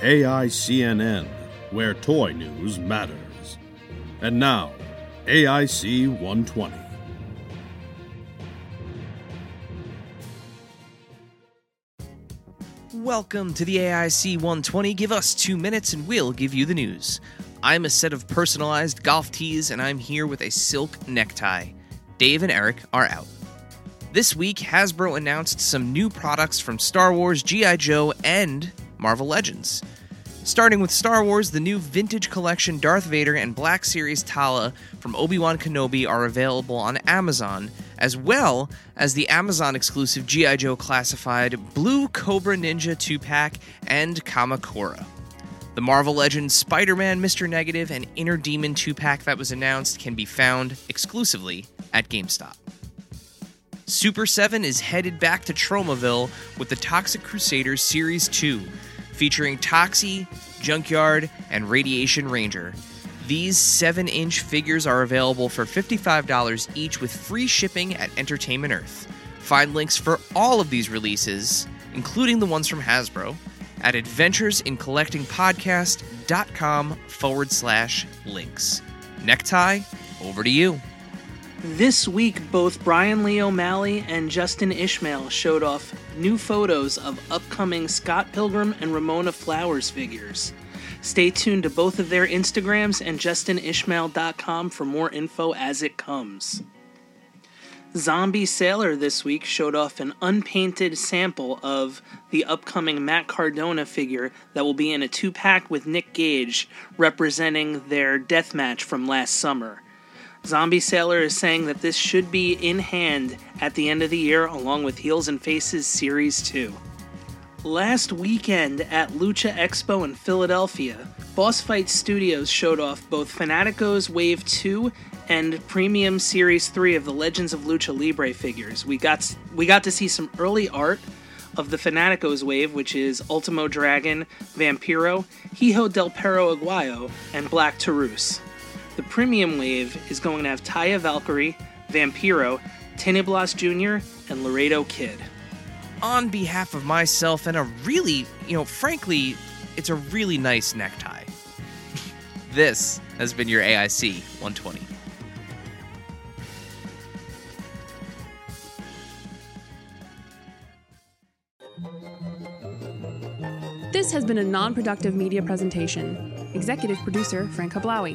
AICNN, where toy news matters. And now, AIC 120. Welcome to the AIC 120. Give us two minutes and we'll give you the news. I'm a set of personalized golf tees and I'm here with a silk necktie. Dave and Eric are out. This week, Hasbro announced some new products from Star Wars, G.I. Joe, and Marvel Legends. Starting with Star Wars, the new vintage collection Darth Vader and Black Series Tala from Obi Wan Kenobi are available on Amazon, as well as the Amazon exclusive G.I. Joe classified Blue Cobra Ninja 2 pack and Kamakura. The Marvel Legends Spider Man, Mr. Negative, and Inner Demon 2 pack that was announced can be found exclusively at GameStop. Super 7 is headed back to Tromaville with the Toxic Crusaders Series 2, featuring Toxie, Junkyard, and Radiation Ranger. These 7 inch figures are available for $55 each with free shipping at Entertainment Earth. Find links for all of these releases, including the ones from Hasbro, at adventuresincollectingpodcast.com forward slash links. Necktie, over to you. This week, both Brian Lee O'Malley and Justin Ishmael showed off new photos of upcoming Scott Pilgrim and Ramona Flowers figures. Stay tuned to both of their Instagrams and justinishmael.com for more info as it comes. Zombie Sailor this week showed off an unpainted sample of the upcoming Matt Cardona figure that will be in a two pack with Nick Gage, representing their death match from last summer. Zombie Sailor is saying that this should be in hand at the end of the year, along with Heels and Faces Series 2. Last weekend at Lucha Expo in Philadelphia, Boss Fight Studios showed off both Fanatico's Wave 2 and Premium Series 3 of the Legends of Lucha Libre figures. We got we got to see some early art of the Fanaticos wave, which is Ultimo Dragon, Vampiro, Hijo del Perro Aguayo, and Black Taurus. The premium wave is going to have Taya Valkyrie, Vampiro, Tinieblas Jr., and Laredo Kid. On behalf of myself and a really, you know, frankly, it's a really nice necktie. this has been your AIC 120. This has been a non productive media presentation. Executive producer Frank Hablawi.